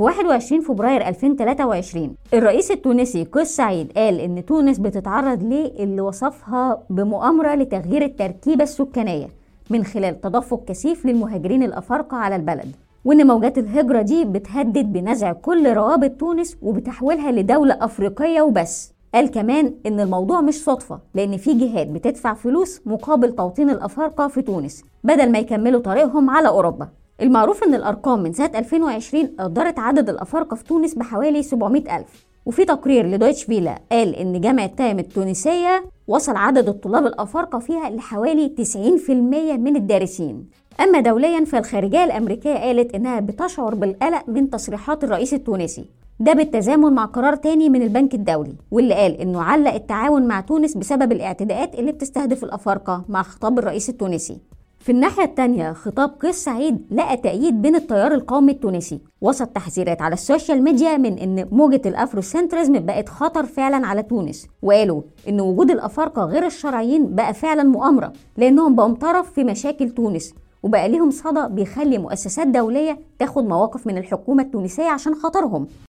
في 21 فبراير 2023 الرئيس التونسي قيس سعيد قال إن تونس بتتعرض للي وصفها بمؤامرة لتغيير التركيبة السكانية من خلال تدفق كثيف للمهاجرين الأفارقة على البلد وإن موجات الهجرة دي بتهدد بنزع كل روابط تونس وبتحويلها لدولة أفريقية وبس. قال كمان إن الموضوع مش صدفة لأن في جهات بتدفع فلوس مقابل توطين الأفارقة في تونس بدل ما يكملوا طريقهم على أوروبا. المعروف إن الأرقام من سنة 2020 قدرت عدد الأفارقة في تونس بحوالي 700 ألف. وفي تقرير لدويتش فيلا قال إن جامعة تايم التونسية وصل عدد الطلاب الأفارقة فيها لحوالي 90% من الدارسين. أما دوليا فالخارجية الأمريكية قالت إنها بتشعر بالقلق من تصريحات الرئيس التونسي. ده بالتزامن مع قرار تاني من البنك الدولي واللي قال إنه علق التعاون مع تونس بسبب الاعتداءات اللي بتستهدف الأفارقة مع خطاب الرئيس التونسي. في الناحية التانية خطاب قيس سعيد لقى تأييد بين التيار القومي التونسي. وسط تحذيرات على السوشيال ميديا من إن موجة ال Afrocentrism بقت خطر فعلا على تونس. وقالوا إن وجود الأفارقة غير الشرعيين بقى فعلا مؤامرة لأنهم بقوا طرف في مشاكل تونس. وبقى ليهم صدى بيخلي مؤسسات دولية تاخد مواقف من الحكومة التونسية عشان خاطرهم.